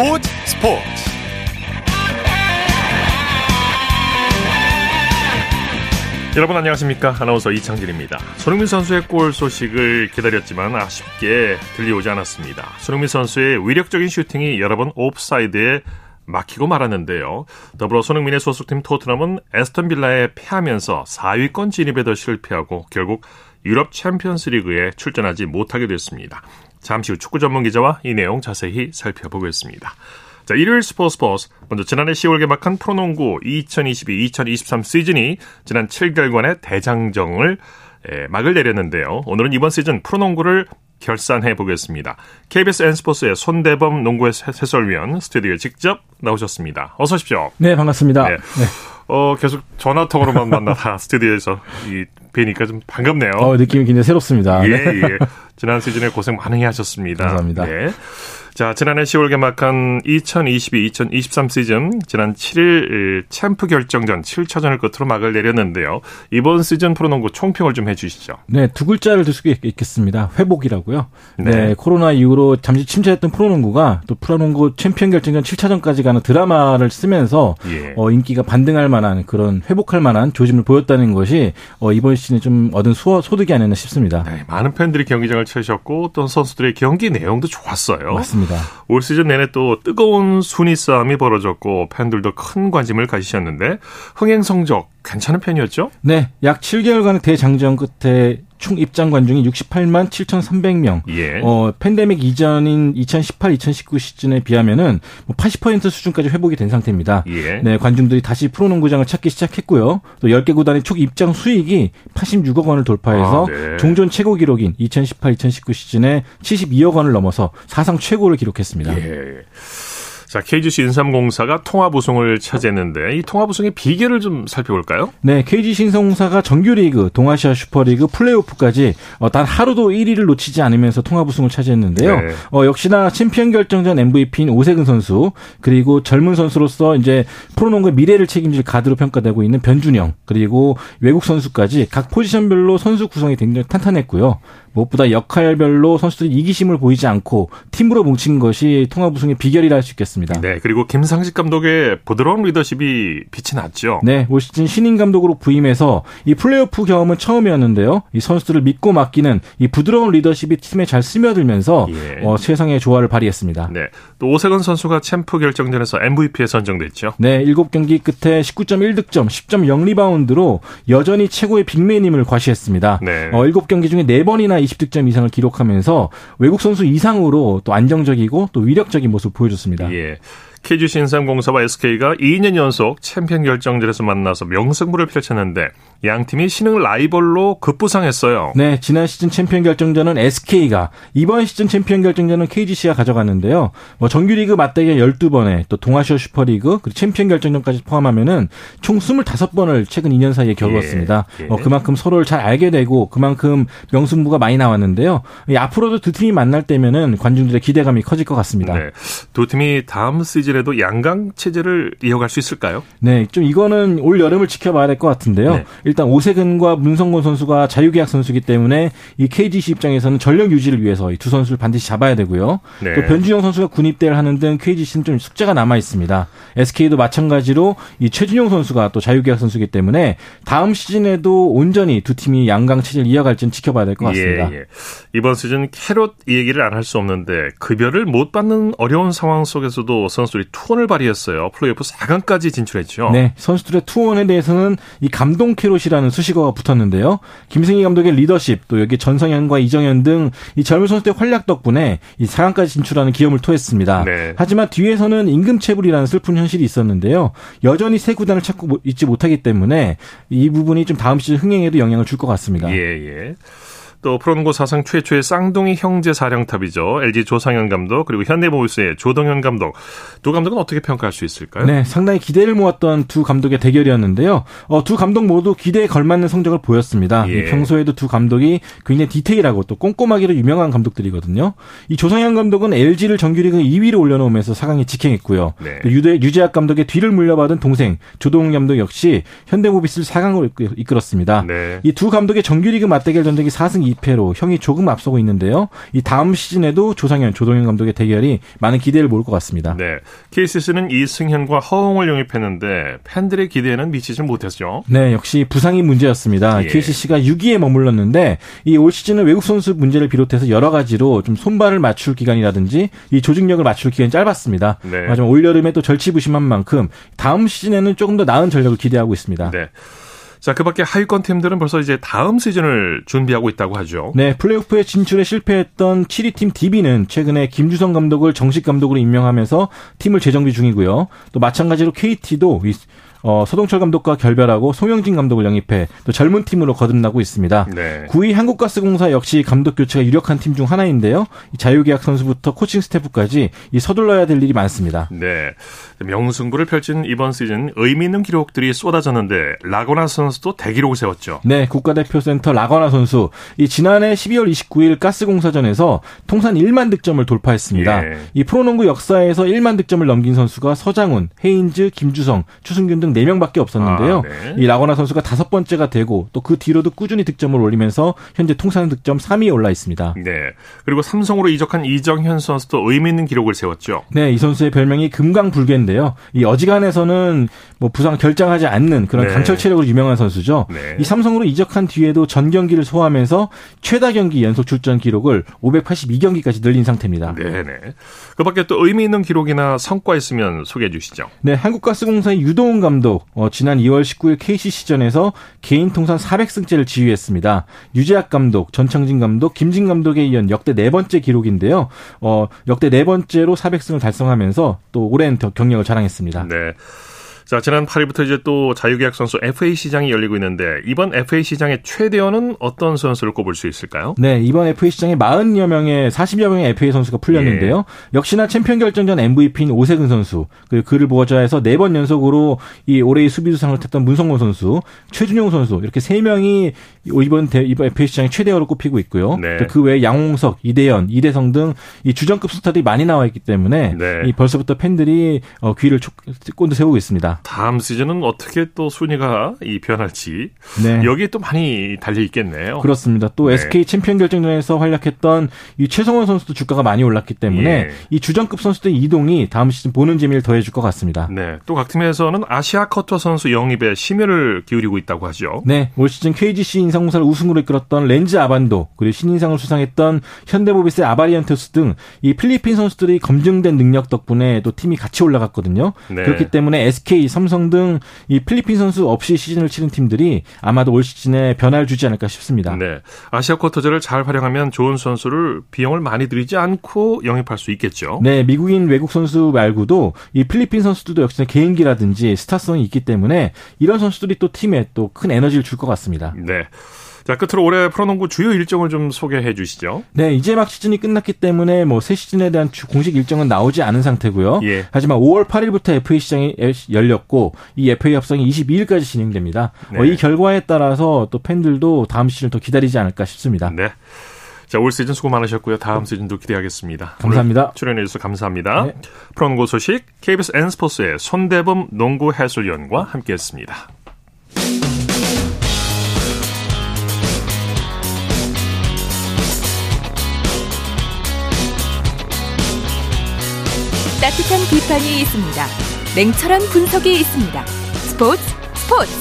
스포츠 스포츠 여러분 안녕하십니까 아나운서 이창진입니다 손흥민 선수의 골 소식을 기다렸지만 아쉽게 들려오지 않았습니다 손흥민 선수의 위력적인 슈팅이 여러 번 옵사이드에 막히고 말았는데요. 더불어 손흥민의 소속팀 토트넘은 에스턴 빌라에 패하면서 4위권 진입에도 실패하고 결국 유럽 챔피언스리그에 출전하지 못하게 됐습니다. 잠시 후 축구 전문 기자와 이 내용 자세히 살펴보겠습니다. 자, 일요일 스포츠 스포츠. 먼저 지난해 10월 개막한 프로농구 2022-2023 시즌이 지난 7개월간의 대장정을 막을 내렸는데요. 오늘은 이번 시즌 프로농구를 결산해 보겠습니다. KBS N스포츠의 손대범 농구의 해설위원 스튜디오에 직접 나오셨습니다. 어서 오십시오. 네, 반갑습니다. 네. 네. 어, 계속 전화 통으로만 만나다 스튜디오에서 이 뵈니까 좀 반갑네요. 어, 느낌이 굉장히 새롭습니다. 예, 예. 지난 시즌에 고생 많이 하셨습니다. 감사합니다. 네. 자, 지난해 10월 개막한 2022-2023 시즌 지난 7일 챔프 결정전 7차전을 끝으로 막을 내렸는데요. 이번 시즌 프로농구 총평을 좀 해주시죠. 네, 두 글자를 들 수 있겠습니다. 회복이라고요. 네. 네. 코로나 이후로 잠시 침체했던 프로농구가 또 프로농구 챔피언 결정전 7차전까지 가는 드라마를 쓰면서 예. 어, 인기가 반등할 만한 그런 회복할 만한 조짐을 보였다는 것이 어, 이번 시즌에 좀 얻은 수어, 소득이 아니었나 싶습니다. 네, 많은 팬들이 경기장을 채셨고 또 선수들의 경기 내용도 좋았어요. 맞습니다. 그렇습니다. 올 시즌 내내 또 뜨거운 순위 싸움이 벌어졌고 팬들도 큰 관심을 가지셨는데 흥행 성적 괜찮은 편이었죠? 네, 약 7개월간의 대장정 끝에 총 입장 관중이 68만 7,300명. 예. 어, 팬데믹 이전인 2018, 2019 시즌에 비하면은 뭐 80% 수준까지 회복이 된 상태입니다. 예. 네, 관중들이 다시 프로농구장을 찾기 시작했고요. 또 10개 구단의 총 입장 수익이 86억 원을 돌파해서 아, 네. 종전 최고 기록인 2018, 2019 시즌에 72억 원을 넘어서 사상 최고를 기록했습니다. 예. 자, KGC 인삼공사가 통합 우승을 차지했는데 이 통합 우승의 비결을 좀 살펴볼까요? 네, KGC 인삼공사가 정규리그, 동아시아 슈퍼리그, 플레이오프까지 어, 단 하루도 1위를 놓치지 않으면서 통합 우승을 차지했는데요. 네. 어, 역시나 챔피언 결정전 MVP인 오세근 선수 그리고 젊은 선수로서 이제 프로농구의 미래를 책임질 가드로 평가되고 있는 변준형 그리고 외국 선수까지 각 포지션별로 선수 구성이 굉장히 탄탄했고요. 무엇보다 역할별로 선수들이 이기심을 보이지 않고 팀으로 뭉친 것이 통합 우승의 비결이라 할 수 있겠습니다. 네, 그리고 김상식 감독의 부드러운 리더십이 빛이 났죠. 네, 올 시즌 신인 감독으로 부임해서 이 플레이오프 경험은 처음이었는데요. 이 선수들을 믿고 맡기는 이 부드러운 리더십이 팀에 잘 스며들면서 예. 어, 최상의 조화를 발휘했습니다. 네, 또 오세근 선수가 챔프 결정전에서 MVP에 선정됐죠. 네, 7경기 끝에 19.1득점, 10.0 리바운드로 여전히 최고의 빅맨임을 과시했습니다. 네. 어, 7경기 중에 4번이나 20득점 이상을 기록하면서 외국 선수 이상으로 또 안정적이고 또 위력적인 모습을 보여줬습니다. 예. KGC 인삼공사와 SK가 2년 연속 챔피언 결정전에서 만나서 명승부를 펼쳤는데 양 팀이 신흥 라이벌로 급부상했어요. 네, 지난 시즌 챔피언 결정전은 SK가 이번 시즌 챔피언 결정전은 KGC가 가져갔는데요. 뭐 정규리그 맞대결 12번에 또 동아시아 슈퍼리그 그리고 챔피언 결정전까지 포함하면은 총 25번을 최근 2년 사이에 겨루었습니다. 예, 예. 어, 그만큼 서로를 잘 알게 되고 그만큼 명승부가 많이 나왔는데요. 앞으로도 두 팀이 만날 때면은 관중들의 기대감이 커질 것 같습니다. 네, 두 팀이 다음 시즌 시즌에도 양강 체제를 이어갈 수 있을까요? 네, 좀 이거는 올 여름을 지켜봐야 될 것 같은데요. 네. 일단 오세근과 문성곤 선수가 자유계약 선수기 때문에 이 KGC 입장에서는 전력 유지를 위해서 이 두 선수를 반드시 잡아야 되고요. 네. 또 변준영 선수가 군입대를 하는 등 KGC는 좀 숙제가 남아 있습니다. SK도 마찬가지로 이 최준용 선수가 또 자유계약 선수기 때문에 다음 시즌에도 온전히 두 팀이 양강 체제를 이어갈지는 지켜봐야 될 것 같습니다. 예, 예. 이번 시즌 캐롯 이 얘기를 안 할 수 없는데 급여를 못 받는 어려운 상황 속에서도 선수들이 선수들이 투혼을 발휘했어요. 플레이오프 4강까지 진출했죠. 네, 선수들의 투혼에 대해서는 이 감동 캐롯이라는 수식어가 붙었는데요. 김승기 감독의 리더십, 또 여기 전성현과 이정현 등 이 젊은 선수들의 활약 덕분에 이 4강까지 진출하는 기염을 토했습니다. 네. 하지만 뒤에서는 임금 체불이라는 슬픈 현실이 있었는데요. 여전히 새 구단을 찾고 있지 못하기 때문에 이 부분이 좀 다음 시즌 흥행에도 영향을 줄 것 같습니다. 예, 예. 또 프로농구 사상 최초의 쌍둥이 형제 사령탑이죠. LG 조상현 감독 그리고 현대모비스의 조동현 감독 두 감독은 어떻게 평가할 수 있을까요? 네, 상당히 기대를 모았던 두 감독의 대결이었는데요. 어, 두 감독 모두 기대에 걸맞는 성적을 보였습니다. 예. 평소에도 두 감독이 굉장히 디테일하고 또 꼼꼼하기로 유명한 감독들이거든요. 이 조상현 감독은 LG를 정규리그 2위로 올려놓으면서 4강에 직행했고요. 네. 유대, 유재학 감독의 뒤를 물려받은 동생 조동현 감독 역시 현대모비스를 4강으로 이끌었습니다. 네. 이두 감독의 정규리그 맞대결 전적이 4승 2패로 형이 조금 앞서고 있는데요. 이 다음 시즌에도 조상현, 조동현 감독의 대결이 많은 기대를 모을 것 같습니다. 네. KCC는 이승현과 허웅을 영입했는데 팬들의 기대에는 미치지 못했죠. 네, 역시 부상이 문제였습니다. 예. KCC가 6위에 머물렀는데 이 올 시즌은 외국 선수 문제를 비롯해서 여러 가지로 좀 손발을 맞출 기간이라든지 이 조직력을 맞출 기간이 짧았습니다. 네. 하지만 올 여름에 또 절치부심한 만큼 다음 시즌에는 조금 더 나은 전력을 기대하고 있습니다. 네. 자, 그 밖에 하위권 팀들은 벌써 이제 다음 시즌을 준비하고 있다고 하죠. 네, 플레이오프에 진출에 실패했던 7위 팀 DB는 최근에 김주성 감독을 정식 감독으로 임명하면서 팀을 재정비 중이고요. 또 마찬가지로 KT도 어, 서동철 감독과 결별하고 송영진 감독을 영입해 또 젊은 팀으로 거듭나고 있습니다. 네. 9위 한국가스공사 역시 감독 교체가 유력한 팀 중 하나인데요. 자유계약 선수부터 코칭 스태프까지 이 서둘러야 될 일이 많습니다. 네. 명승부를 펼친 이번 시즌 의미 있는 기록들이 쏟아졌는데 라거나 선수도 대기록을 세웠죠. 네, 국가대표센터 라거나 선수 이 지난해 12월 29일 가스공사전에서 통산 1만 득점을 돌파했습니다. 예. 이 프로농구 역사에서 1만 득점을 넘긴 선수가 서장훈, 헤인즈, 김주성, 추승균 등 4명밖에 없었는데요. 아, 네. 이 라거나 선수가 다섯 번째가 되고 또 그 뒤로도 꾸준히 득점을 올리면서 현재 통산 득점 3위에 올라 있습니다. 네. 그리고 삼성으로 이적한 이정현 선수도 의미 있는 기록을 세웠죠. 네, 이 선수의 별명이 금강불개인데요. 이 어지간해서는 뭐 부상 결장하지 않는 그런 네. 강철 체력으로 유명한 선수죠. 네. 이 삼성으로 이적한 뒤에도 전 경기를 소화하면서 최다 경기 연속 출전 기록을 582경기까지 늘린 상태입니다. 네, 네. 그밖에 또 의미 있는 기록이나 성과 있으면 소개해 주시죠. 네, 한국가스공사의 유동훈 감독 어, 지난 2월 19일 KCC전에서 개인 통산 400승째를 지휘했습니다. 유재학 감독, 전창진 감독, 김진 감독에 이은 역대 네 번째 기록인데요. 어, 역대 네 번째로 400승을 달성하면서 또 오랜 경력을 자랑했습니다. 네. 자, 지난 8일부터 이제 또 자유계약 선수 FA 시장이 열리고 있는데 이번 FA 시장의 최대어는 어떤 선수를 꼽을 수 있을까요? 네, 이번 FA 시장에 40여 명의 40여 명의 FA 선수가 풀렸는데요. 예. 역시나 챔피언 결정전 MVP인 오세근 선수, 그리고 그를 보좌해서 4번 연속으로 이 올해의 수비수상을 탔던 문성곤 선수, 최준용 선수 이렇게 3명이 이번 대, 이번 FA 시장의 최대어로 꼽히고 있고요. 네. 그 외에 양홍석, 이대헌, 이대성 등 이 주전급 스타들이 많이 나와 있기 때문에 네. 이 벌써부터 팬들이 어, 귀를 곤두세우고 있습니다. 다음 시즌은 어떻게 또 순위가 이 변할지 네. 여기에 또 많이 달려 있겠네요. 그렇습니다. 또 네. SK 챔피언 결정전에서 활약했던 이 최성원 선수도 주가가 많이 올랐기 때문에 예. 이 주전급 선수들 이동이 다음 시즌 보는 재미를 더해줄 것 같습니다. 네. 또 각 팀에서는 아시아 쿼터 선수 영입에 심혈을 기울이고 있다고 하죠. 네. 올 시즌 KGC 인삼공사를 우승으로 이끌었던 렌즈 아반도 그리고 신인상을 수상했던 현대모비스의 아바리엔토스 등 이 필리핀 선수들이 검증된 능력 덕분에 또 팀이 같이 올라갔거든요. 네. 그렇기 때문에 SK 삼성 등 이 필리핀 선수 없이 시즌을 치른 팀들이 아마도 올 시즌에 변화를 주지 않을까 싶습니다. 네. 아시아 쿼터제를 잘 활용하면 좋은 선수를 비용을 많이 들이지 않고 영입할 수 있겠죠. 네, 미국인 외국 선수 말고도 이 필리핀 선수들도 역시나 개인기라든지 스타성이 있기 때문에 이런 선수들이 또 팀에 또 큰 에너지를 줄 것 같습니다. 네. 자, 끝으로 올해 프로농구 주요 일정을 좀 소개해 주시죠. 네, 이제 막 시즌이 끝났기 때문에 뭐 새 시즌에 대한 공식 일정은 나오지 않은 상태고요. 예. 하지만 5월 8일부터 FA 시장이 열렸고 이 FA 협상이 22일까지 진행됩니다. 네. 어, 이 결과에 따라서 또 팬들도 다음 시즌을 더 기다리지 않을까 싶습니다. 네. 자, 올 시즌 수고 많으셨고요. 다음 시즌도 기대하겠습니다. 감사합니다. 출연해 주셔서 감사합니다. 네. 프로농구 소식 KBS N스포츠의 손대범 농구 해설위원과 함께했습니다. 따뜻한 비판이 있습니다. 냉철한 분석이 있습니다. 스포츠 스포츠.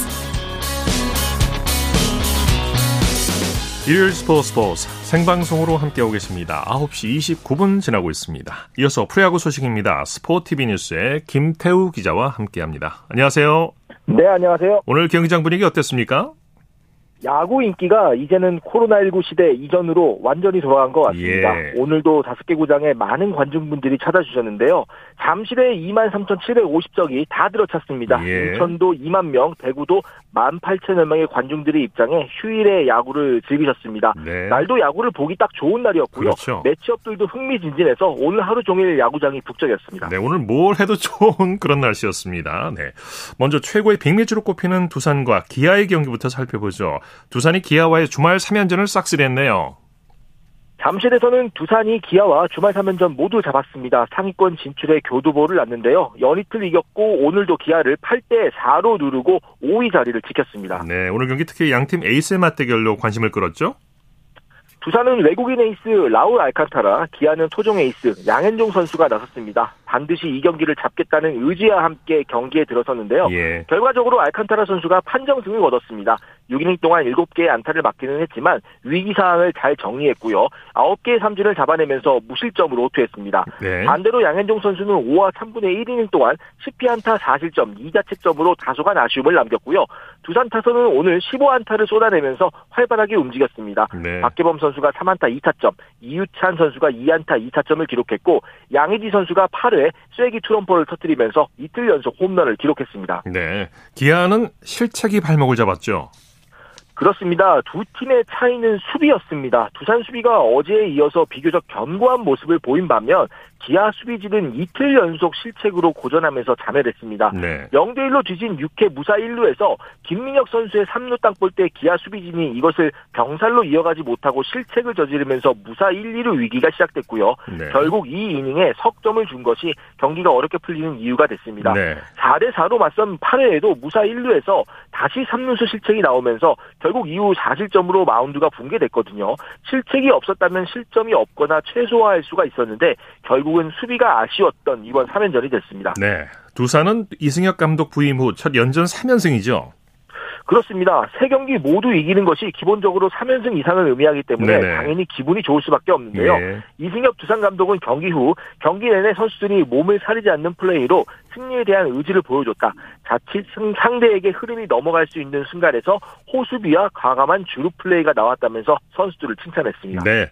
일요일 스포츠 스포츠 생방송으로 함께하고 계십니다. 9시 29분 지나고 있습니다. 이어서 프리야구 소식입니다. 스포티비 뉴스의 김태우 기자와 함께합니다. 안녕하세요. 네, 안녕하세요. 오늘 경기장 분위기 어땠습니까? 야구 인기가 이제는 코로나19 시대 이전으로 완전히 돌아간 것 같습니다. 예. 오늘도 다섯 개 구장에 많은 관중분들이 찾아주셨는데요. 잠실에 2만 3,750석이 다 들어찼습니다. 예. 인천도 2만 명, 대구도 1만 8천여 명의 관중들이 입장해 휴일에 야구를 즐기셨습니다. 네. 날도 야구를 보기 딱 좋은 날이었고요. 그렇죠. 매치업들도 흥미진진해서 오늘 하루 종일 야구장이 북적였습니다. 네, 오늘 뭘 해도 좋은 그런 날씨였습니다. 네. 먼저 최고의 빅매치로 꼽히는 두산과 기아의 경기부터 살펴보죠. 두산이 기아와의 주말 3연전을 싹쓸이했네요. 잠실에서는 두산이 기아와 주말 3연전 모두 잡았습니다. 상위권 진출에 교두보를 놨는데요. 연이틀 이겼고 오늘도 기아를 8대 4로 누르고 5위 자리를 지켰습니다. 네, 오늘 경기 특히 양팀 에이스 맞대결로 관심을 끌었죠? 두산은 외국인 에이스 라울 알칸타라, 기아는 토종 에이스 양현종 선수가 나섰습니다. 반드시 이 경기를 잡겠다는 의지와 함께 경기에 들어섰는데요. 예. 결과적으로 알칸타라 선수가 판정승을 거뒀습니다. 6이닝 동안 7개의 안타를 맞기는 했지만 위기 상황을 잘 정리했고요. 9개의 삼진을 잡아내면서 무실점으로 호투했습니다. 네. 반대로 양현종 선수는 5와 3분의 1이닝 동안 10피안타 4실점 2자책점으로 다소간 아쉬움을 남겼고요. 두산 타선은 오늘 15안타를 쏟아내면서 활발하게 움직였습니다. 네. 박계범 선수가 3안타 2타점, 이유찬 선수가 2안타 2타점을 기록했고 양의지 선수가 8회 쐐기 투런포를 터뜨리면서 이틀 연속 홈런을 기록했습니다. 네. 기아는 실책이 발목을 잡았죠. 그렇습니다. 두 팀의 차이는 수비였습니다. 두산 수비가 어제에 이어서 비교적 견고한 모습을 보인 반면 기아 수비진은 이틀 연속 실책으로 고전하면서 자멸했습니다. 네. 0대 1로 뒤진 6회 무사 1루에서 김민혁 선수의 3루 땅볼 때 기아 수비진이 이것을 병살로 이어가지 못하고 실책을 저지르면서 무사 1, 2루 위기가 시작됐고요. 네. 결국 이 이닝에 석점을 준 것이 경기가 어렵게 풀리는 이유가 됐습니다. 네. 4대 4로 맞선 8회에도 무사 1루에서 다시 3루수 실책이 나오면서 결국 이후 4실점으로 마운드가 붕괴됐거든요. 실책이 없었다면 실점이 없거나 최소화할 수가 있었는데 결국 은 수비가 아쉬웠던 이번 3연전이 됐습니다. 네. 두산은 이승엽 감독 부임 후 첫 연전 3연승이죠. 그렇습니다. 세 경기 모두 이기는 것이 기본적으로 3연승 이상을 의미하기 때문에 네네. 당연히 기분이 좋을 수밖에 없는데요. 예. 이승엽 두산 감독은 경기 후 경기 내내 선수들이 몸을 사리지 않는 플레이로 승리에 대한 의지를 보여줬다. 자칫 상대에게 흐름이 넘어갈 수 있는 순간에서 호수비와 과감한 주루 플레이가 나왔다면서 선수들을 칭찬했습니다. 네.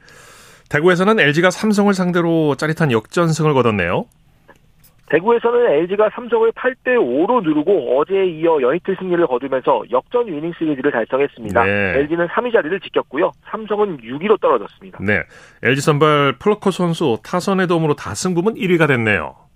대구에서는 LG가 삼성을 상대로 짜릿한 역전승을 거뒀네요. 대구에서는 LG가 삼성을 8대 5로 누르고 어제에 이어 연이틀 승리를 거두면서 역전 위닝 시리즈를 달성했습니다. 네. LG는 3위 자리를 지켰고요. 삼성은 6위로 떨어졌습니다. 네. LG 선발 플럿코 선수 타선의 도움으로 다승 부문 1위가 됐네요.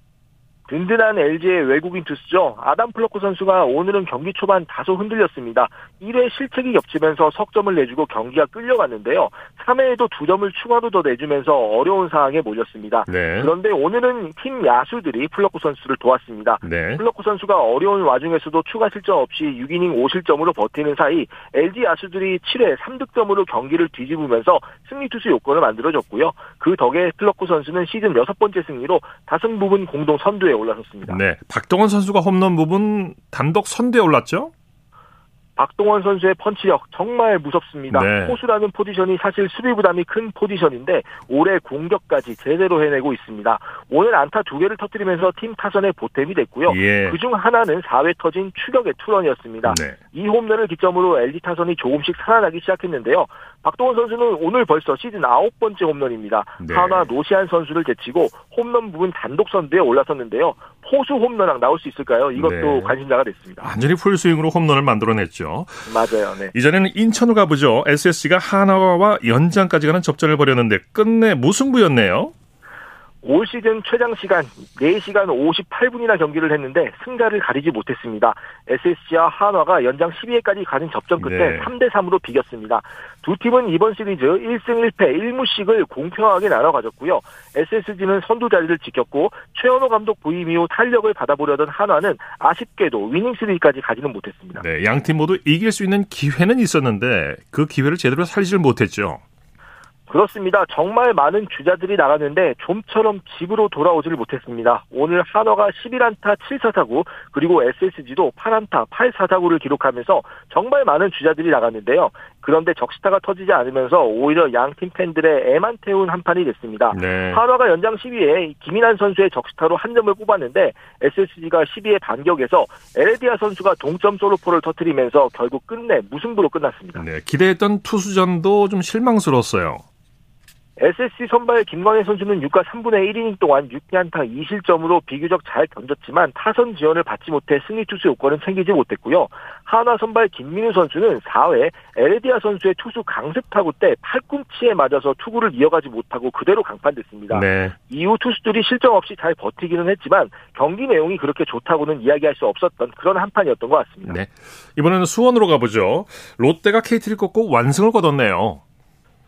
든든한 LG의 외국인 투수죠. 아담 플럿코 선수가 오늘은 경기 초반 다소 흔들렸습니다. 1회 실책이 겹치면서 석점을 내주고 경기가 끌려갔는데요. 3회에도 두 점을 추가로 더 내주면서 어려운 상황에 몰렸습니다. 네. 그런데 오늘은 팀 야수들이 플럿코 선수를 도왔습니다. 네. 플럿코 선수가 어려운 와중에서도 추가 실점 없이 6이닝 5실점으로 버티는 사이 LG 야수들이 7회 3득점으로 경기를 뒤집으면서 승리 투수 요건을 만들어줬고요. 그 덕에 플로코 선수는 시즌 여섯 번째 승리로 다승 부분 공동 선두에 올라섰습니다. 네, 박동원 선수가 홈런 부분 단독 선두에 올랐죠? 박동원 선수의 펀치력 정말 무섭습니다. 네. 호수라는 포지션이 사실 수비 부담이 큰 포지션인데 올해 공격까지 제대로 해내고 있습니다. 오늘 안타 두 개를 터뜨리면서 팀 타선에 보탬이 됐고요. 예. 그중 하나는 4회 터진 추격의 투런이었습니다. 네. 이 홈런을 기점으로 LG 타선이 조금씩 살아나기 시작했는데요. 박동원 선수는 오늘 벌써 시즌 아홉 번째 홈런입니다. 네. 한화 노시안 선수를 제치고 홈런 부분 단독 선두에 올라섰는데요. 포수 홈런왕 나올 수 있을까요? 이것도 네. 관심사가 됐습니다. 완전히 풀스윙으로 홈런을 만들어냈 죠. 맞아요. 네. 이전에는 인천으로 가보죠. SSG가 하나와 연장까지 가는 접전을 벌였는데 끝내 무승부였네요. 올 시즌 최장 시간 4시간 58분이나 경기를 했는데 승자를 가리지 못했습니다. SSG와 한화가 연장 12회까지 가는 접전 끝에 네. 3대 3으로 비겼습니다. 두 팀은 이번 시리즈 1승 1패 1무씩을 공평하게 나눠 가졌고요. SSG는 선두 자리를 지켰고 최현호 감독 부임 이후 탄력을 받아보려던 한화는 아쉽게도 위닝 시리즈까지 가지는 못했습니다. 네, 양팀 모두 이길 수 있는 기회는 있었는데 그 기회를 제대로 살리질 못했죠. 그렇습니다. 정말 많은 주자들이 나갔는데 좀처럼 집으로 돌아오지를 못했습니다. 오늘 한화가 11안타 7사사구 그리고 SSG도 8안타 8사사구를 기록하면서 정말 많은 주자들이 나갔는데요. 그런데 적시타가 터지지 않으면서 오히려 양 팀 팬들의 애만 태운 한 판이 됐습니다. 네. 한화가 연장 12회 김인환 선수의 적시타로 한 점을 뽑았는데 SSG가 12회 반격에서 에레디아 선수가 동점 솔로포를 터뜨리면서 결국 끝내 무승부로 끝났습니다. 네, 기대했던 투수전도 좀 실망스러웠어요. SSC 선발 김광현 선수는 6과 3분의 1이닝 동안 6안타 2실점으로 비교적 잘 던졌지만 타선 지원을 받지 못해 승리 투수 요건은 챙기지 못했고요. 하나 선발 김민우 선수는 4회 에레디아 선수의 투수 강습 타구 때 팔꿈치에 맞아서 투구를 이어가지 못하고 그대로 강판됐습니다. 네. 이후 투수들이 실점 없이 잘 버티기는 했지만 경기 내용이 그렇게 좋다고는 이야기할 수 없었던 그런 한 판이었던 것 같습니다. 네. 이번에는 수원으로 가보죠. 롯데가 KT를 꺾고 완승을 거뒀네요.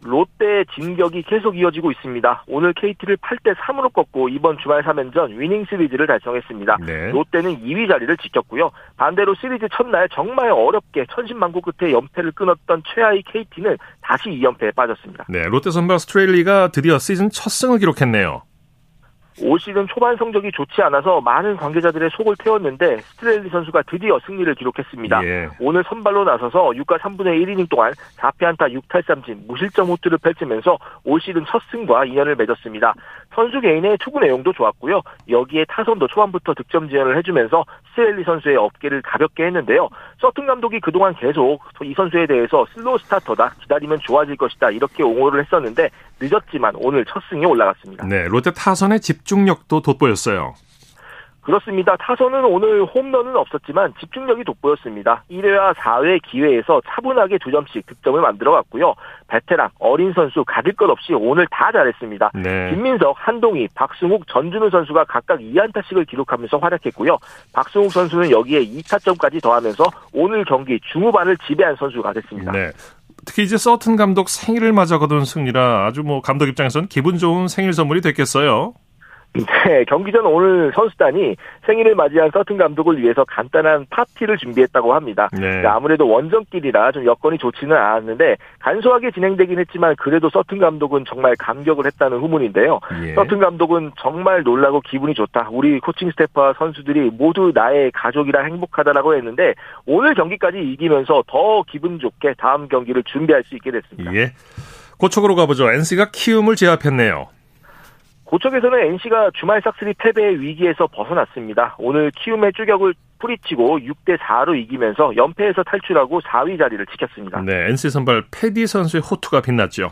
롯데의 진격이 계속 이어지고 있습니다. 오늘 KT를 8대 3으로 꺾고 이번 주말 3연전 위닝 시리즈를 달성했습니다. 네. 롯데는 2위 자리를 지켰고요. 반대로 시리즈 첫날 정말 어렵게 천신만고 끝에 연패를 끊었던 최하위 KT는 다시 2연패에 빠졌습니다. 네, 롯데 선발 스트레일리가 드디어 시즌 첫 승을 기록했네요. 올 시즌 초반 성적이 좋지 않아서 많은 관계자들의 속을 태웠는데 스트레일리 선수가 드디어 승리를 기록했습니다. 예. 오늘 선발로 나서서 6과 3분의 1이닝 동안 4피안타 6탈삼진 무실점 호투를 펼치면서 올 시즌 첫 승과 인연을 맺었습니다. 선수 개인의 투구 내용도 좋았고요. 여기에 타선도 초반부터 득점 지원을 해주면서 스트레일리 선수의 어깨를 가볍게 했는데요. 서튼 감독이 그동안 계속 이 선수에 대해서 슬로우 스타터다 기다리면 좋아질 것이다 이렇게 옹호를 했었는데 늦었지만 오늘 첫 승에 올라갔습니다. 네, 롯데 타선의 집중력도 돋보였어요. 그렇습니다. 타선은 오늘 홈런은 없었지만 집중력이 돋보였습니다. 1회와 4회 기회에서 차분하게 두 점씩 득점을 만들어갔고요. 베테랑, 어린 선수 가릴 것 없이 오늘 다 잘했습니다. 네. 김민석, 한동희, 박승욱, 전준우 선수가 각각 2안타씩을 기록하면서 활약했고요. 박승욱 선수는 여기에 2타점까지 더하면서 오늘 경기 중후반을 지배한 선수가 됐습니다. 네. 특히 이제 서튼 감독 생일을 맞아 거둔 승리라 아주 뭐 감독 입장에서는 기분 좋은 생일 선물이 됐겠어요. 네, 경기 전 오늘 선수단이 생일을 맞이한 서튼 감독을 위해서 간단한 파티를 준비했다고 합니다. 네. 그러니까 아무래도 원정길이라 좀 여건이 좋지는 않았는데 간소하게 진행되긴 했지만 그래도 서튼 감독은 정말 감격을 했다는 후문인데요. 예. 서튼 감독은 정말 놀라고 기분이 좋다. 우리 코칭 스태프와 선수들이 모두 나의 가족이라 행복하다라고 했는데 오늘 경기까지 이기면서 더 기분 좋게 다음 경기를 준비할 수 있게 됐습니다. 예. 고척으로 가보죠. NC가 키움을 제압했네요. 고척에서는 NC가 주말 싹쓸이 패배의 위기에서 벗어났습니다. 오늘 키움의 추격을 뿌리치고 6대 4로 이기면서 연패에서 탈출하고 4위 자리를 지켰습니다. 네, NC 선발 패디 선수의 호투가 빛났죠.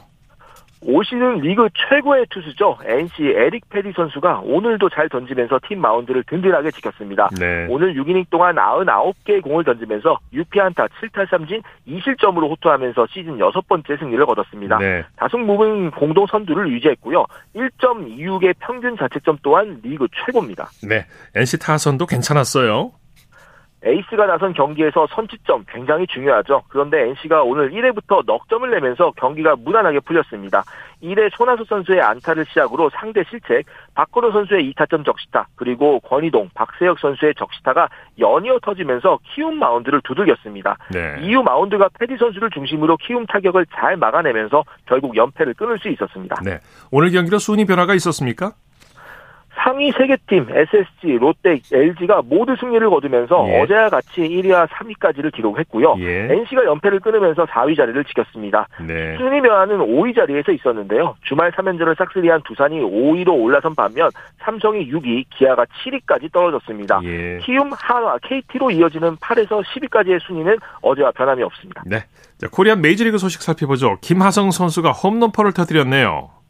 올 시즌 리그 최고의 투수죠. NC 에릭 페디 선수가 오늘도 잘 던지면서 팀 마운드를 든든하게 지켰습니다. 네. 오늘 6이닝 동안 99개의 공을 던지면서 6피안타 7탈삼진 2실점으로 호투하면서 시즌 여섯 번째 승리를 거뒀습니다. 네. 다승 무분 공동 선두를 유지했고요. 1.26의 평균 자책점 또한 리그 최고입니다. 네. NC 타선도 괜찮았어요. 에이스가 나선 경기에서 선취점 굉장히 중요하죠. 그런데 NC가 오늘 1회부터 넉 점을 내면서 경기가 무난하게 풀렸습니다. 1회 손아섭 선수의 안타를 시작으로 상대 실책, 박건호 선수의 2타점 적시타, 그리고 권희동, 박세혁 선수의 적시타가 연이어 터지면서 키움 마운드를 두들겼습니다. 네. 이후 마운드가 패디 선수를 중심으로 키움 타격을 잘 막아내면서 결국 연패를 끊을 수 있었습니다. 네. 오늘 경기로 순위 변화가 있었습니까? 상위 3개 팀 SSG, 롯데, LG가 모두 승리를 거두면서 예. 어제와 같이 1위와 3위까지를 기록했고요. 예. NC가 연패를 끊으면서 4위 자리를 지켰습니다. 네. 순위 변화는 5위 자리에서 있었는데요. 주말 3연전을 싹쓸이한 두산이 5위로 올라선 반면 삼성이 6위, 기아가 7위까지 떨어졌습니다. 예. 키움, 한화, KT로 이어지는 8에서 10위까지의 순위는 어제와 변함이 없습니다. 네. 자, 코리안 메이저리그 소식 살펴보죠. 김하성 선수가 홈런퍼를 터뜨렸네요.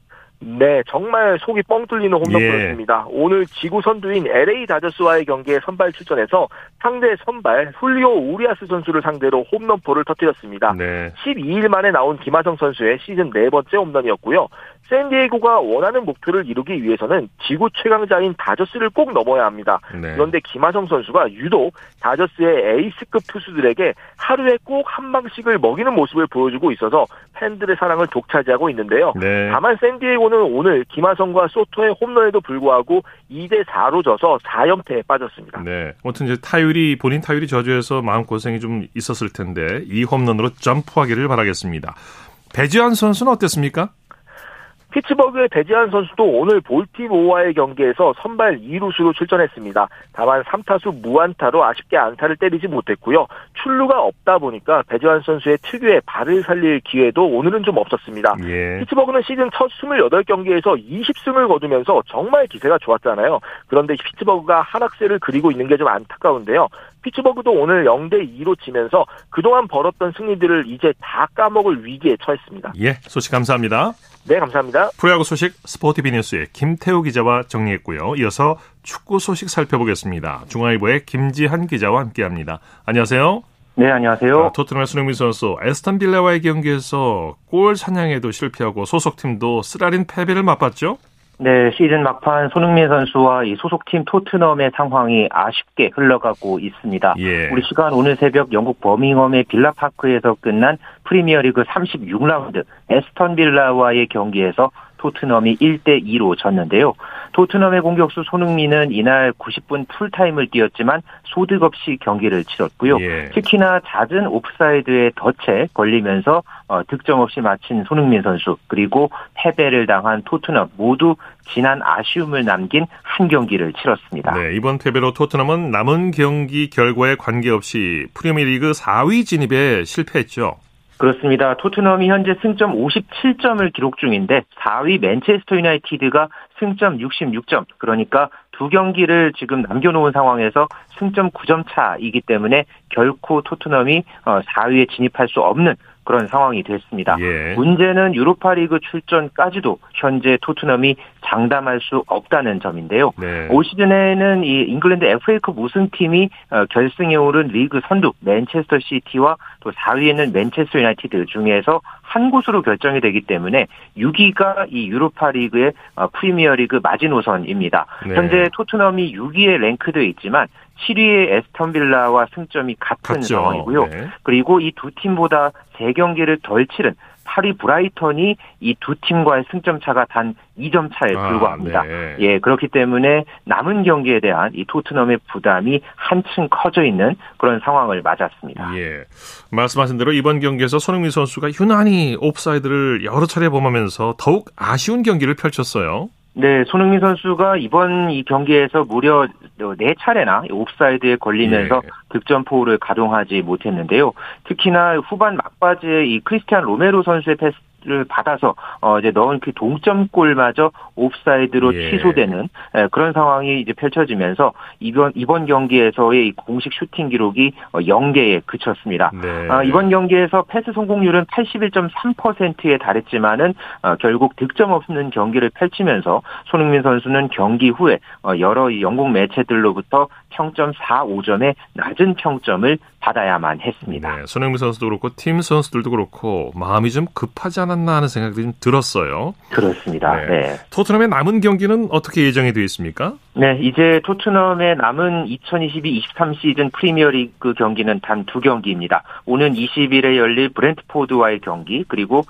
네, 정말 속이 뻥 뚫리는 홈런이었습니다. 예. 오늘 지구 선두인 LA 다저스와의 경기에 선발 출전해서 상대 선발 훌리오 우리아스 선수를 상대로 홈런포를 터뜨렸습니다. 네. 12일 만에 나온 김하성 선수의 시즌 네 번째 홈런이었고요. 샌디에고가 원하는 목표를 이루기 위해서는 지구 최강자인 다저스를 꼭 넘어야 합니다. 네. 그런데 김하성 선수가 유독 다저스의 에이스급 투수들에게 하루에 꼭 한 방씩을 먹이는 모습을 보여주고 있어서 팬들의 사랑을 독차지하고 있는데요. 네. 다만 샌디에고는 오늘 김하성과 소토의 홈런에도 불구하고 2대 4로 져서 4연패에 빠졌습니다. 네. 아무튼 이제 타율이 본인 타율이 저조해서 마음 고생이 좀 있었을 텐데 이 홈런으로 점프하기를 바라겠습니다. 배지환 선수는 어땠습니까? 피츠버그의 배지한 선수도 오늘 볼티모어와의 경기에서 선발 2루수로 출전했습니다. 다만 3타수 무안타로 아쉽게 안타를 때리지 못했고요. 출루가 없다 보니까 배지한 선수의 특유의 발을 살릴 기회도 오늘은 좀 없었습니다. 예. 피츠버그는 시즌 첫 28경기에서 20승을 거두면서 정말 기세가 좋았잖아요. 그런데 피츠버그가 하락세를 그리고 있는 게 좀 안타까운데요. 피츠버그도 오늘 0대 2로 치면서 그동안 벌었던 승리들을 이제 다 까먹을 위기에 처했습니다. 예, 소식 감사합니다. 네, 감사합니다. 프로야구 소식 스포티비 뉴스의 김태우 기자와 정리했고요. 이어서 축구 소식 살펴보겠습니다. 중앙일보의 김지한 기자와 함께합니다. 안녕하세요. 네, 안녕하세요. 아, 토트넘의 손흥민 선수 에스턴 빌라와의 경기에서 골 사냥에도 실패하고 소속팀도 쓰라린 패배를 맛봤죠? 네, 시즌 막판 손흥민 선수와 이 소속팀 토트넘의 상황이 아쉽게 흘러가고 있습니다. 예. 우리 시간 오늘 새벽 영국 버밍엄의 빌라파크에서 끝난 프리미어리그 36라운드 에스턴 빌라와의 경기에서 토트넘이 1대 2로 졌는데요. 토트넘의 공격수 손흥민은 이날 90분 풀타임을 뛰었지만 소득 없이 경기를 치렀고요. 예. 특히나 잦은 옵사이드에 덫에 걸리면서 어, 득점 없이 마친 손흥민 선수 그리고 패배를 당한 토트넘 모두 지난 아쉬움을 남긴 한 경기를 치렀습니다. 네, 이번 패배로 토트넘은 남은 경기 결과에 관계없이 프리미어리그 4위 진입에 실패했죠. 그렇습니다. 토트넘이 현재 승점 57점을 기록 중인데 4위 맨체스터 유나이티드가 승점 66점 그러니까 두 경기를 지금 남겨놓은 상황에서 승점 9점 차이기 때문에 결코 토트넘이 4위에 어, 진입할 수 없는 그런 상황이 됐습니다. 예. 문제는 유로파리그 출전까지도 현재 토트넘이 장담할 수 없다는 점인데요. 네. 올 시즌에는 이 잉글랜드 FA컵 우승팀이 어, 결승에 오른 리그 선두 맨체스터 시티와 또 4위에는 맨체스터 유나이티드 중에서 한 곳으로 결정이 되기 때문에 6위가 이 유로파리그의 어, 프리미어리그 마지노선입니다. 네. 현재 토트넘이 6위에 랭크되어 있지만 7위의 에스턴 빌라와 승점이 같은 같죠. 상황이고요. 네. 그리고 이 두 팀보다 3경기를 덜 치른 파리 브라이턴이 이 두 팀과의 승점 차가 단 2점 차에 아, 불과합니다. 아, 네. 예, 그렇기 때문에 남은 경기에 대한 이 토트넘의 부담이 한층 커져 있는 그런 상황을 맞았습니다. 예. 말씀하신 대로 이번 경기에서 손흥민 선수가 유난히 옵사이드를 여러 차례 범하면서 더욱 아쉬운 경기를 펼쳤어요. 네, 손흥민 선수가 이번 이 경기에서 무려 네 차례나 옵사이드에 걸리면서 예. 득점포를 가동하지 못했는데요. 특히나 후반 막바지에 이 크리스티안 로메로 선수의 패스 를 받아서 어 이제 넣은 그 동점골마저 옵사이드로 예. 취소되는 예, 그런 상황이 이제 펼쳐지면서 이번 이번 경기에서의 공식 슈팅 기록이 0개에 어, 그쳤습니다. 네. 어, 이번 경기에서 패스 성공률은 81.3%에 달했지만은 어, 결국 득점 없는 경기를 펼치면서 손흥민 선수는 경기 후에 어, 여러 영국 매체들로부터 평점 4.5점의 낮은 평점을 받아야만 했습니다. 네, 손흥민 선수도 그렇고 팀 선수들도 그렇고 마음이 좀 급하지 않았나 하는 생각이 좀 들었어요. 그렇습니다. 네. 네. 토트넘의 남은 경기는 어떻게 예정이 되어 있습니까? 네, 이제 토트넘의 남은 2022-23 시즌 프리미어리그 경기는 단 두 경기입니다. 오는 20일에 열릴 브렌트포드와의 경기 그리고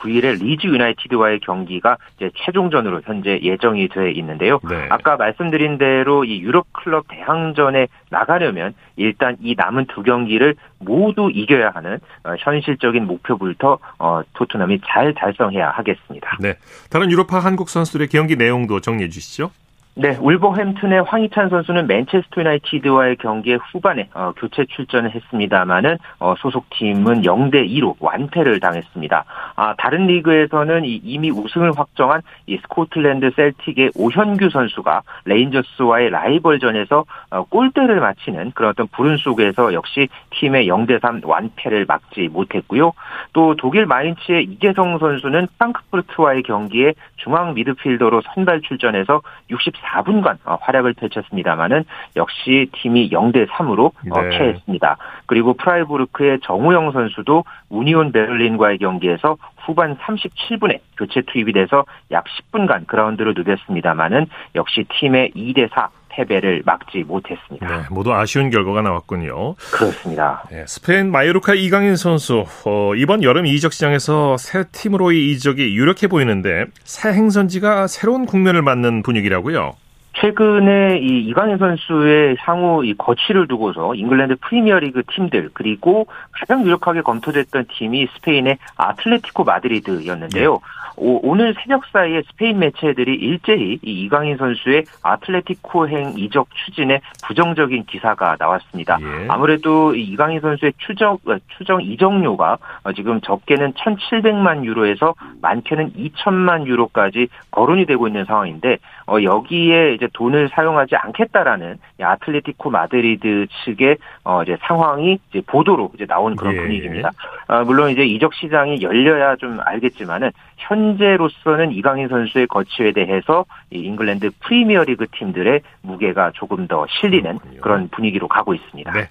29일에 리즈 유나이티드와의 경기가 이제 최종전으로 현재 예정이 돼 있는데요. 네. 아까 말씀드린 대로 이 유럽 클럽 대항전에 나가려면 일단 이 남은 두 경기를 모두 이겨야 하는 어, 현실적인 목표부터 어, 토트넘이 잘 달성해야 하겠습니다. 네. 다른 유럽파 한국 선수들의 경기 내용도 정리해 주시죠. 네, 울버햄튼의 황희찬 선수는 맨체스터 유나이티드와의 경기에 후반에 어, 교체 출전을 했습니다마는 어, 소속팀은 0대 2로 완패를 당했습니다. 아, 다른 리그에서는 이, 이미 우승을 확정한 이 스코틀랜드 셀틱의 오현규 선수가 레인저스와의 라이벌전에서 어, 골대를 맞히는 그런 어떤 불운 속에서 역시 팀의 0대 3 완패를 막지 못했고요. 또 독일 마인츠의 이재성 선수는 프랑크푸르트와의 경기에 중앙 미드필더로 선발 출전해서 60 4분간 어, 활약을 펼쳤습니다마는 역시 팀이 0대 3으로 어, 네. 패했습니다. 그리고 프라이부르크의 정우영 선수도 우니온 베를린과의 경기에서 후반 37분에 교체 투입이 돼서 약 10분간 그라운드를 누볐습니다마는 역시 팀의 2대 4 패배를 막지 못했습니다. 네, 모두 아쉬운 결과가 나왔군요. 그렇습니다. 네, 스페인 마요르카 이강인 선수 어, 이번 여름 이적 시장에서 새 팀으로의 이적이 유력해 보이는데 새 행선지가 새로운 국면을 맞는 분위기라고요. 최근에 이 이강인 선수의 향후 이 거취를 두고서 잉글랜드 프리미어리그 팀들 그리고 가장 유력하게 검토됐던 팀이 스페인의 아틀레티코 마드리드였는데요. 네. 오, 늘 새벽 사이에 스페인 매체들이 일제히 이 이강인 선수의 아틀레티코행 이적 추진에 부정적인 기사가 나왔습니다. 예. 아무래도 이강인 선수의 추정 어, 추정 이적료가 어, 지금 적게는 1,700만 유로에서 많게는 2천만 유로까지 거론이 되고 있는 상황인데 어, 여기에 이제 돈을 사용하지 않겠다라는 아틀레티코 마드리드 측의 어 이제 상황이 이제 보도로 이제 나온 그런 예. 분위기입니다. 어, 물론 이제 이적 시장이 열려야 좀 알겠지만은 현재로서는 이강인 선수의 거취에 대해서 이 잉글랜드 프리미어리그 팀들의 무게가 조금 더 실리는 그렇군요. 그런 분위기로 가고 있습니다. 네.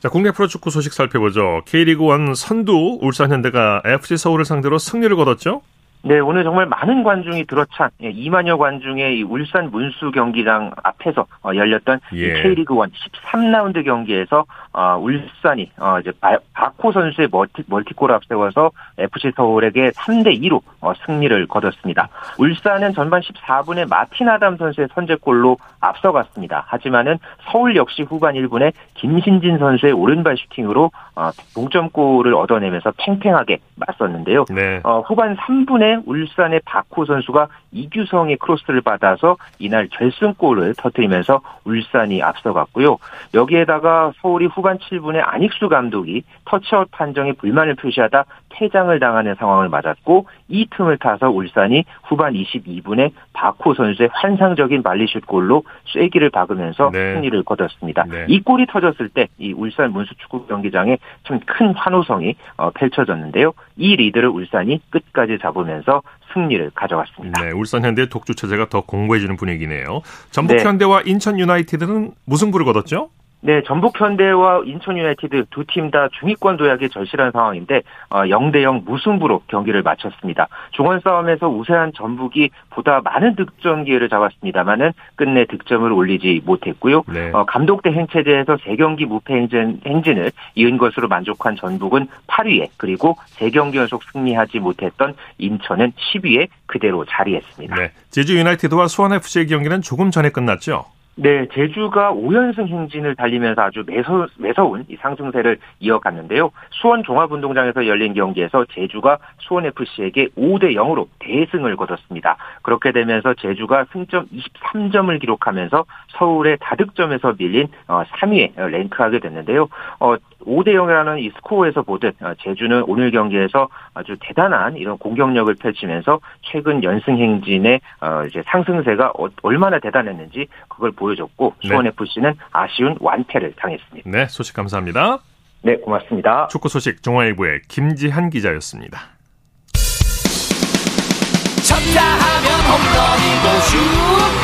자, 국내 프로축구 소식 살펴보죠. K리그 1 선두 울산 현대가 FC 서울을 상대로 승리를 거뒀죠? 네, 오늘 정말 많은 관중이 들어찬 2만여 예, 관중의 울산 문수 경기장 앞에서 어, 열렸던 예. K리그 1 13라운드 경기에서 어, 울산이 어, 이제 바코 선수의 멀티, 멀티 골을 앞세워서 FC 서울에게 3대 2로 승리를 거뒀습니다. 울산은 전반 14분에 마틴 아담 선수의 선제골로 앞서갔습니다. 하지만은 서울 역시 후반 1분에 김신진 선수의 오른발 슈팅으로 동점골을 얻어내면서 팽팽하게 맞섰는데요. 네. 후반 3분에 울산의 바코 선수가 이규성의 크로스를 받아서 이날 결승골을 터뜨리면서 울산이 앞서갔고요. 여기에다가 서울이 후반 7분에 안익수 감독이 터치아웃 판정에 불만을 표시하다 퇴장을 당하는 상황을 맞았고 이 틈을 타서 울산이 후반 22분에 바코 선수의 환상적인 발리슛 골로 쐐기를 박으면서 네. 승리를 거뒀습니다. 네. 이 골이 터졌을 때 이 울산 문수축구 경기장에 참 큰 환호성이 어, 펼쳐졌는데요. 이 리드를 울산이 끝까지 잡으면서 승리를 가져갔습니다. 네, 울산 현대의 독주 체제가 더 공고해지는 분위기네요. 전북 네. 현대와 인천 유나이티드는 무승부를 거뒀죠? 네, 전북 현대와 인천 유나이티드 두 팀 다 중위권 도약에 절실한 상황인데 어, 0대 0 무승부로 경기를 마쳤습니다. 중원 싸움에서 우세한 전북이 보다 많은 득점 기회를 잡았습니다만은 끝내 득점을 올리지 못했고요. 네. 어, 감독대 행체제에서 3경기 무패 행진, 행진을 이은 것으로 만족한 전북은 8위에 그리고 3경기 연속 승리하지 못했던 인천은 10위에 그대로 자리했습니다. 네. 제주 유나이티드와 수원 FC의 경기는 조금 전에 끝났죠? 네, 제주가 5연승 행진을 달리면서 아주 매서, 매서운 이 상승세를 이어갔는데요. 수원 종합운동장에서 열린 경기에서 제주가 수원FC에게 5대 0으로 대승을 거뒀습니다. 그렇게 되면서 제주가 승점 23점을 기록하면서 서울의 다득점에서 밀린 3위에 어, 랭크하게 됐는데요. 어, 5대 0이라는 이 스코어에서 보듯 어, 제주는 오늘 경기에서 아주 대단한 이런 공격력을 펼치면서 최근 연승 행진의 어, 이제 상승세가 어, 얼마나 대단했는지 그걸 보여줬고 네. 수원 FC는 아쉬운 완패를 당했습니다. 네, 소식 감사합니다. 네, 고맙습니다. 축구 소식 중앙일보의 김지한 기자였습니다. 쳤다 하면 홈런이고 슛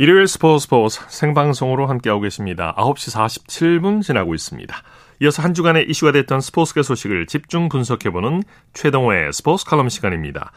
일요일 스포츠 스포츠 생방송으로 함께하고 계십니다. 9시 47분 지나고 있습니다. 이어서 한 주간의 이슈가 됐던 스포츠계 소식을 집중 분석해보는 최동호의 스포츠 칼럼 시간입니다.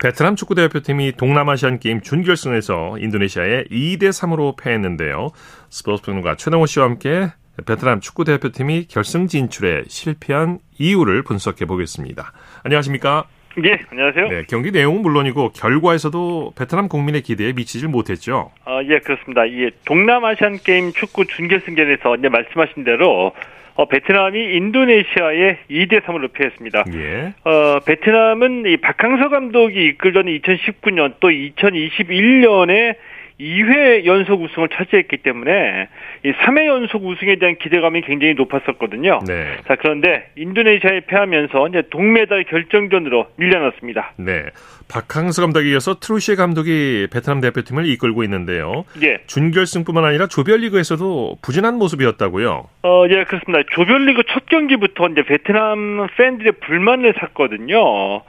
베트남 축구대표팀이 동남아시안 게임 준결승에서 인도네시아에 2대 3으로 패했는데요. 스포츠 평론가 최동호 씨와 함께 베트남 축구대표팀이 결승 진출에 실패한 이유를 분석해 보겠습니다. 안녕하십니까? 예, 안녕하세요. 네, 경기 내용은 물론이고 결과에서도 베트남 국민의 기대에 미치질 못했죠. 아, 예, 그렇습니다. 이 동남아시안 게임 축구 준결승전에서 이제 말씀하신 대로 어, 베트남이 인도네시아에 2대 3으로 패했습니다. 예. 어, 베트남은 이 박항서 감독이 이끌던 2019년 또 2021년에 2회 연속 우승을 차지했기 때문에 이 3회 연속 우승에 대한 기대감이 굉장히 높았었거든요. 네. 자, 그런데 인도네시아에 패하면서 이제 동메달 결정전으로 밀려났습니다. 네. 박항서 감독에 이어서 트루시에 감독이 베트남 대표팀을 이끌고 있는데요. 예. 준결승뿐만 아니라 조별리그에서도 부진한 모습이었다고요. 어, 예, 그렇습니다. 조별리그 첫 경기부터 이제 베트남 팬들의 불만을 샀거든요.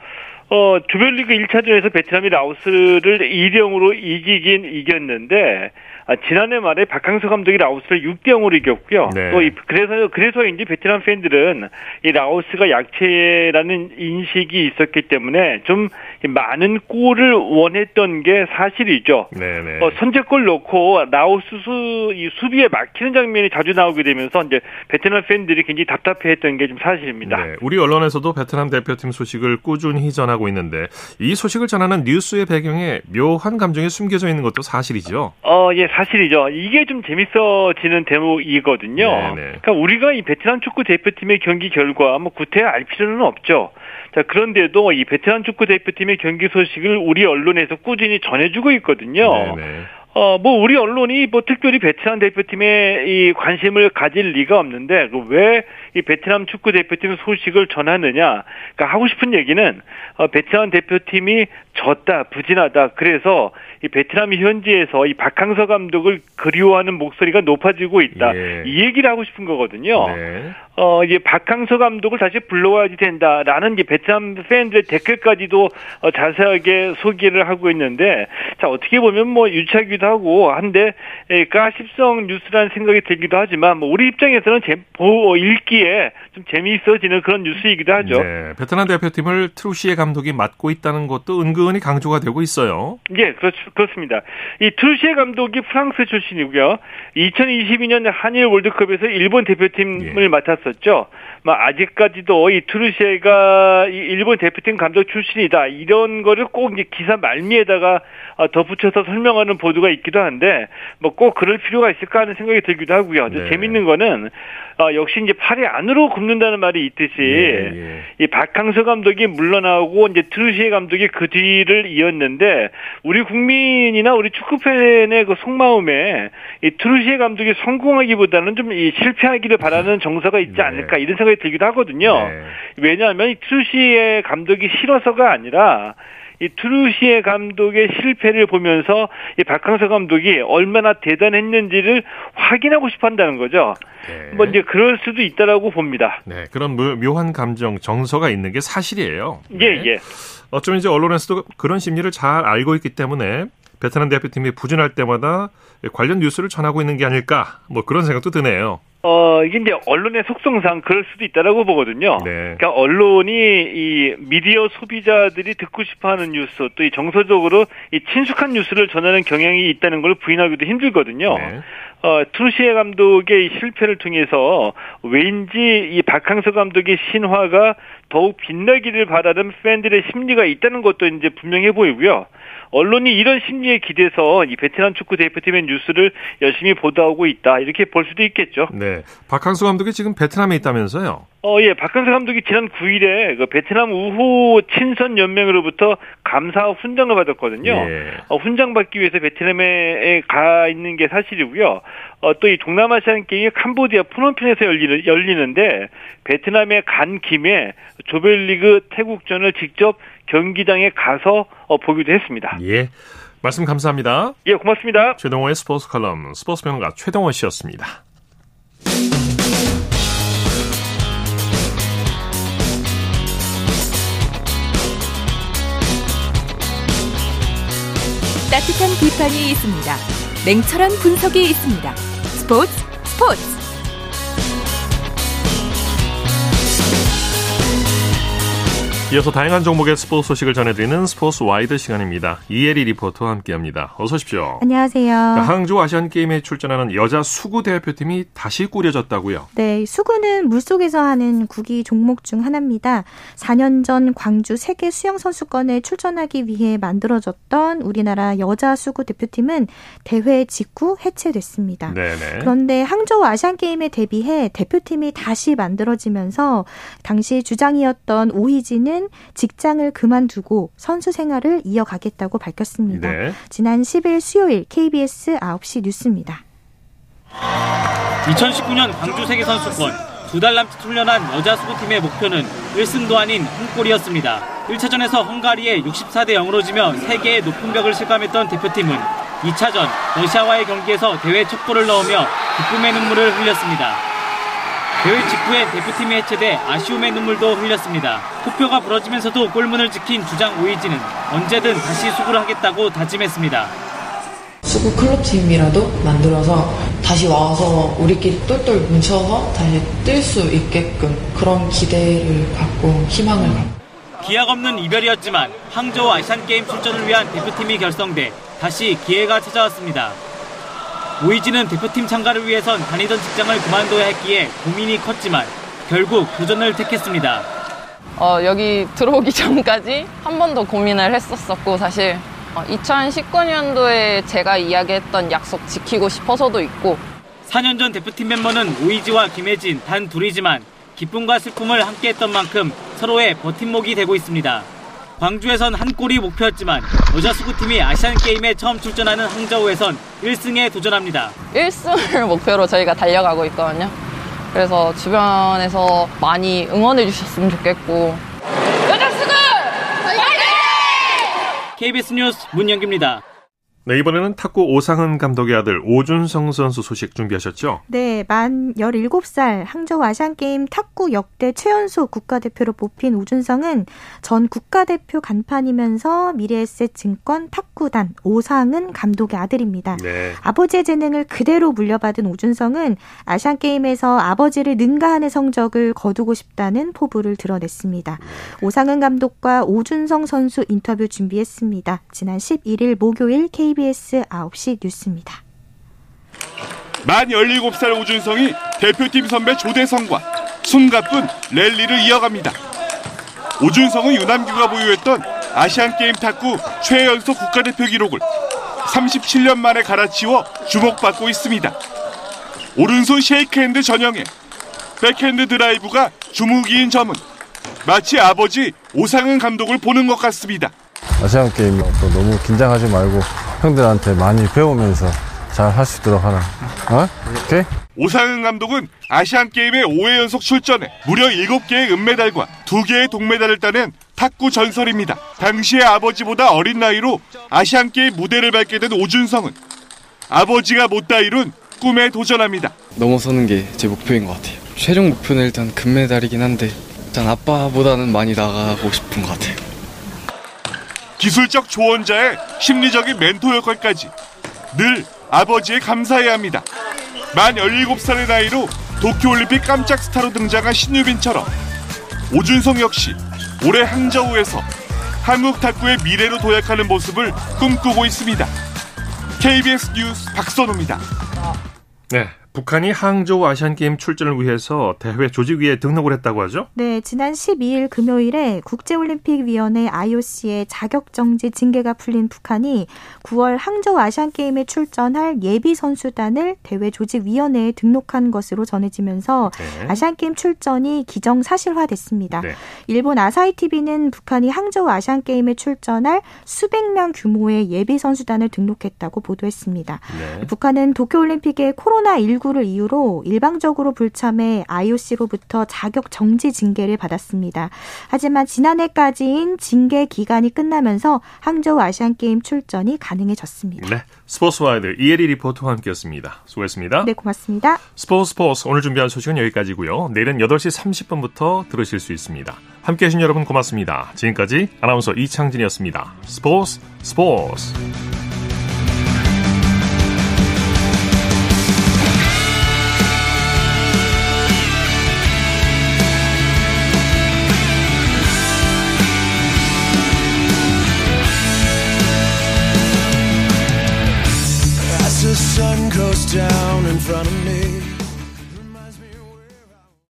어, 조별리그 1차전에서 베트남이 라오스를 2대 0으로 이기긴 이겼는데 아, 지난해 말에 박항서 감독이 라오스를 6대 0으로 이겼고요. 네. 또 이, 그래서 그래서인지 베트남 팬들은 이 라오스가 약체라는 인식이 있었기 때문에 좀 많은 골을 원했던 게 사실이죠. 네, 네. 어, 선제골 넣고 라오스 수, 이 수비에 막히는 장면이 자주 나오게 되면서 이제 베트남 팬들이 굉장히 답답해했던 게 좀 사실입니다. 네, 우리 언론에서도 베트남 대표팀 소식을 꾸준히 전하고 있는데 이 소식을 전하는 뉴스의 배경에 묘한 감정이 숨겨져 있는 것도 사실이죠. 어, 예, 사실이죠. 이게 좀 재밌어지는 대목이거든요. 네네. 그러니까 우리가 이 베트남 축구 대표팀의 경기 결과 뭐 구태여 알 필요는 없죠. 자, 그런데도 이 베트남 축구 대표팀의 경기 소식을 우리 언론에서 꾸준히 전해주고 있거든요. 네네. 어, 뭐, 우리 언론이 뭐 특별히 베트남 대표팀에 이 관심을 가질 리가 없는데, 그왜이 베트남 축구 대표팀 소식을 전하느냐. 그러니까 하고 싶은 얘기는, 어, 베트남 대표팀이 졌다, 부진하다. 그래서 이 베트남 현지에서 이 박항서 감독을 그리워하는 목소리가 높아지고 있다. 예. 이 얘기를 하고 싶은 거거든요. 네. 어, 이제 박항서 감독을 다시 불러와야지 된다라는 이제 베트남 팬들의 댓글까지도 어, 자세하게 소개를 하고 있는데, 자, 어떻게 보면 뭐 유착이기도 하고 한데, 에, 가십성 뉴스라는 생각이 들기도 하지만, 뭐 우리 입장에서는 제, 보, 읽기에 좀 재미있어지는 그런 뉴스이기도 하죠. 네, 베트남 대표팀을 트루시에 감독이 맡고 있다는 것도 은근히 강조가 되고 있어요. 예, 그렇, 그렇습니다. 이 트루시에 감독이 프랑스 출신이고요. 2022년 한일 월드컵에서 일본 대표팀을 예. 맡았 었죠. 뭐 아직까지도 이 트루시에가 이 일본 대표팀 감독 출신이다 이런 거를 꼭 이제 기사 말미에다가 어, 덧붙여서 설명하는 보도가 있기도 한데 뭐 꼭 그럴 필요가 있을까 하는 생각이 들기도 하고요. 네. 재밌는 거는 어, 역시 이제 팔이 안으로 굽는다는 말이 있듯이 예, 예. 이 박항서 감독이 물러나고 이제 트루시에 감독이 그 뒤를 이었는데 우리 국민이나 우리 축구 팬의 그 속마음에 이 트루시에 감독이 성공하기보다는 좀 이 실패하기를 바라는 정서가 있지 네. 않을까 이런 생각이 들기도 하거든요. 네. 왜냐하면 이 트루시에 감독이 싫어서가 아니라 이 트루시에 감독의 실패를 보면서 이 박항서 감독이 얼마나 대단했는지를 확인하고 싶어 한다는 거죠. 네. 뭐 이제 그럴 수도 있다라고 봅니다. 네, 그런 묘한 감정, 정서가 있는 게 사실이에요. 예, 네. 예. 어쩌면 이제 언론에서도 그런 심리를 잘 알고 있기 때문에 베트남 대표팀이 부진할 때마다 관련 뉴스를 전하고 있는 게 아닐까 뭐 그런 생각도 드네요. 어, 이게 이제 언론의 속성상 그럴 수도 있다라고 보거든요. 네. 그러니까 언론이 이 미디어 소비자들이 듣고 싶어 하는 뉴스 또 이 정서적으로 이 친숙한 뉴스를 전하는 경향이 있다는 걸 부인하기도 힘들거든요. 네. 어, 트루시에 감독의 실패를 통해서 왠지 이 박항서 감독의 신화가 더욱 빛나기를 바라는 팬들의 심리가 있다는 것도 이제 분명해 보이고요. 언론이 이런 심리에 기대서 이 베테랑 축구 대표팀의 뉴스를 열심히 보도하고 있다 이렇게 볼 수도 있겠죠. 네, 박항서 감독이 지금 베트남에 있다면서요? 어, 예, 박항서 감독이 지난 9일에 그 베트남 우호 친선 연맹으로부터 감사 훈장을 받았거든요. 예. 어, 훈장 받기 위해서 베트남에 가 있는 게 사실이고요. 어, 또 이 동남아시안 게임이 캄보디아 푸놈펜에서 열리는, 열리는데 베트남에 간 김에 조별리그 태국전을 직접 경기장에 가서 어, 보기도 했습니다. 예. 말씀 감사합니다. 예, 고맙습니다. 최동호의 스포츠 칼럼 스포츠 평론가 최동호 씨였습니다. 따뜻한 비판이 있습니다. 냉철한 분석이 있습니다. 스포츠 스포츠 이어서 다양한 종목의 스포츠 소식을 전해드리는 스포츠 와이드 시간입니다. 이혜리 리포터와 함께합니다. 어서 오십시오. 안녕하세요. 항주 아시안 게임에 출전하는 여자 수구 대표팀이 다시 꾸려졌다고요? 네, 수구는 물속에서 하는 구기 종목 중 하나입니다. 4년 전 광주 세계 수영 선수권에 출전하기 위해 만들어졌던 우리나라 여자 수구 대표팀은 대회 직후 해체됐습니다. 네네. 그런데 항저우 아시안 게임에 대비해 대표팀이 다시 만들어지면서 당시 주장이었던 오희진은 씨는 직장을 그만두고 선수 생활을 이어가겠다고 밝혔습니다. 네. 지난 10일 수요일 KBS 9시 뉴스입니다. 2019년 광주 세계선수권 두 달 남짓 훈련한 여자 수구팀의 목표는 1승도 아닌 한 골이었습니다. 1차전에서 헝가리에 64대 0으로 지며 세계의 높은 벽을 실감했던 대표팀은 2차전 러시아와의 경기에서 대회 첫 골을 넣으며 기쁨의 눈물을 흘렸습니다. 대회 직후에 대표팀이 해체돼 아쉬움의 눈물도 흘렸습니다. 투표가 부러지면서도 골문을 지킨 주장 오이지는 언제든 다시 수구를 하겠다고 다짐했습니다. 수구 클럽팀이라도 만들어서 다시 와서 우리끼리 똘똘 뭉쳐서 다시 뛸 수 있게끔 그런 기대를 갖고 희망을 갖고 기약 없는 이별이었지만 항저우 아시안게임 출전을 위한 대표팀이 결성돼 다시 기회가 찾아왔습니다. 오이지는 대표팀 참가를 위해선 다니던 직장을 그만둬야 했기에 고민이 컸지만 결국 도전을 택했습니다. 어, 여기 들어오기 전까지 한 번 더 고민을 했었었고 사실 2019년도에 어, 제가 이야기했던 약속 지키고 싶어서도 있고 4년 전 대표팀 멤버는 오이지와 김혜진 단 둘이지만 기쁨과 슬픔을 함께했던 만큼 서로의 버팀목이 되고 있습니다. 광주에선 한 골이 목표였지만 여자 수구팀이 아시안 게임에 처음 출전하는 항저우에선 1승에 도전합니다. 1승을 목표로 저희가 달려가고 있거든요. 그래서 주변에서 많이 응원해 주셨으면 좋겠고 여자 수구 화이팅! KBS 뉴스 문영기입니다. 네, 이번에는 탁구 오상은 감독의 아들 오준성 선수 소식 준비하셨죠? 네, 만 17살 항저우 아시안게임 탁구 역대 최연소 국가대표로 뽑힌 오준성은 전 국가대표 간판이면서 미래에셋 증권 탁구단 오상은 감독의 아들입니다. 네. 아버지의 재능을 그대로 물려받은 오준성은 아시안게임에서 아버지를 능가하는 성적을 거두고 싶다는 포부를 드러냈습니다. 오상은 감독과 오준성 선수 인터뷰 준비했습니다. 지난 11일 목요일 K KBS 9시 뉴스입니다. 만 17살 오준성이 대표팀 선배 조대성과 숨가쁜 랠리를 이어갑니다. 오준성은 유남규가 보유했던 아시안게임 탁구 최연소 국가대표 기록을 37년 만에 갈아치워 주목받고 있습니다. 오른손 쉐이크핸드 전형에 백핸드 드라이브가 주무기인 점은 마치 아버지 오상은 감독을 보는 것 같습니다. 아시안 게임 또 너무 긴장하지 말고 형들한테 많이 배우면서 잘 할 수 있도록 하라. 어? 오케이? 오상은 감독은 아시안 게임에 5회 연속 출전해 무려 7개의 은메달과 2개의 동메달을 따낸 탁구 전설입니다. 당시의 아버지보다 어린 나이로 아시안 게임 무대를 밟게 된 오준성은 아버지가 못다 이룬 꿈에 도전합니다. 넘어서는 게 제 목표인 것 같아요. 최종 목표는 일단 금메달이긴 한데 일단 아빠보다는 많이 나가고 싶은 것 같아요. 기술적 조언자의 심리적인 멘토 역할까지 늘 아버지에 감사해야 합니다. 만 17살의 나이로 도쿄올림픽 깜짝 스타로 등장한 신유빈처럼 오준성 역시 올해 항저우에서 한국 탁구의 미래로 도약하는 모습을 꿈꾸고 있습니다. KBS 뉴스 박선호입니다. 네, 북한이 항저우 아시안게임 출전을 위해서 대회 조직위에 등록을 했다고 하죠? 네, 지난 12일 금요일에 국제올림픽위원회 IOC의 자격정지 징계가 풀린 북한이 9월 항저우 아시안게임에 출전할 예비 선수단을 대회 조직위원회에 등록한 것으로 전해지면서 네. 아시안게임 출전이 기정사실화됐습니다. 네. 일본 아사히TV는 북한이 항저우 아시안게임에 출전할 수백 명 규모의 예비 선수단을 등록했다고 보도했습니다. 네. 북한은 도쿄올림픽의 코로나19 19를 이유로 일방적으로 불참해 IOC로부터 자격 정지 징계를 받았습니다. 하지만 지난해까지인 징계 기간이 끝나면서 항저우 아시안 게임 출전이 가능해졌습니다. 네. 스포츠와이드 이혜리 리포터와 함께했습니다. 수고했습니다. 네, 고맙습니다. 스포츠 스포츠 오늘 준비한 소식은 여기까지고요. 내일은 8시 30분부터 들으실 수 있습니다. 함께 해 주신 여러분 고맙습니다. 지금까지 아나운서 이창진이었습니다. 스포츠 스포츠